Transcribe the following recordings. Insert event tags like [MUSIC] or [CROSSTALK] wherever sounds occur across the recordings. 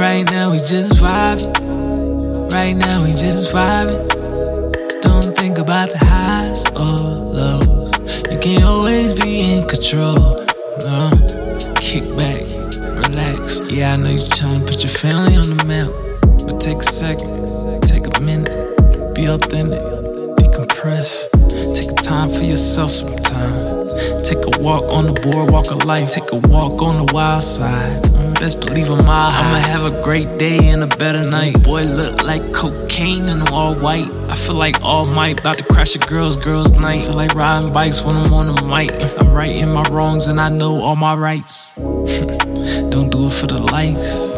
Right now we just vibing. Right now we just vibing. Don't think about the highs or lows. You can't always be in control. No, kick back, relax. Yeah, I know you're trying to put your family on the map. But take a second, take a minute, be authentic, decompress. Take time for yourself sometimes. Take a walk on the boardwalk of life. Take a walk on the wild side. Best believe I'm all I'ma have a great day and a better night. Boy, look like cocaine and all white. I feel like All-Might about to crash a girl's girls night. Feel like riding bikes when I'm on the mic. I'm righting my wrongs and I know all my rights. [LAUGHS] Don't do it for the likes.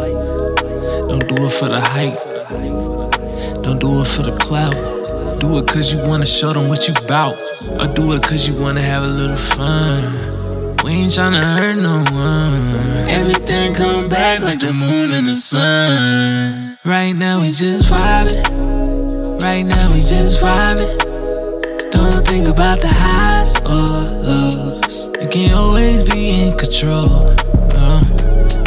Don't do it for the hype. Don't do it for the clout. Do it cause you wanna show them what you bout. Or do it cause you wanna have a little fun. Ain't tryna hurt no one. Everything come back like the moon and the sun. Right now we just vibing. Right now we just vibing. Don't think about the highs or lows. You can't always be in control. No.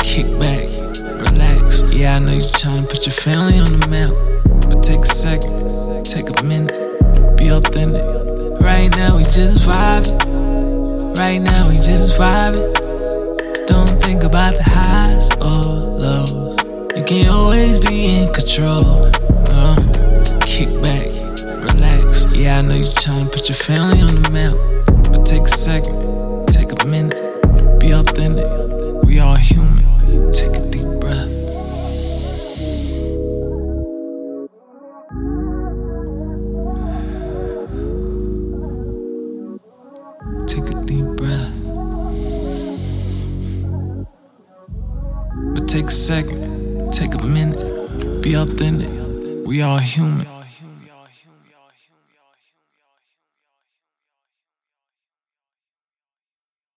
Kick back, relax. Yeah, I know you're trying to put your family on the map. But take a second, take a minute, be authentic. Right now we just vibing. Right now we just vibing. Don't think about the highs or lows. You can't always be in control. No. Kick back, relax. Yeah, I know you're trying to put your family on the map. But take a second, take a second, take a minute, be authentic. We all human.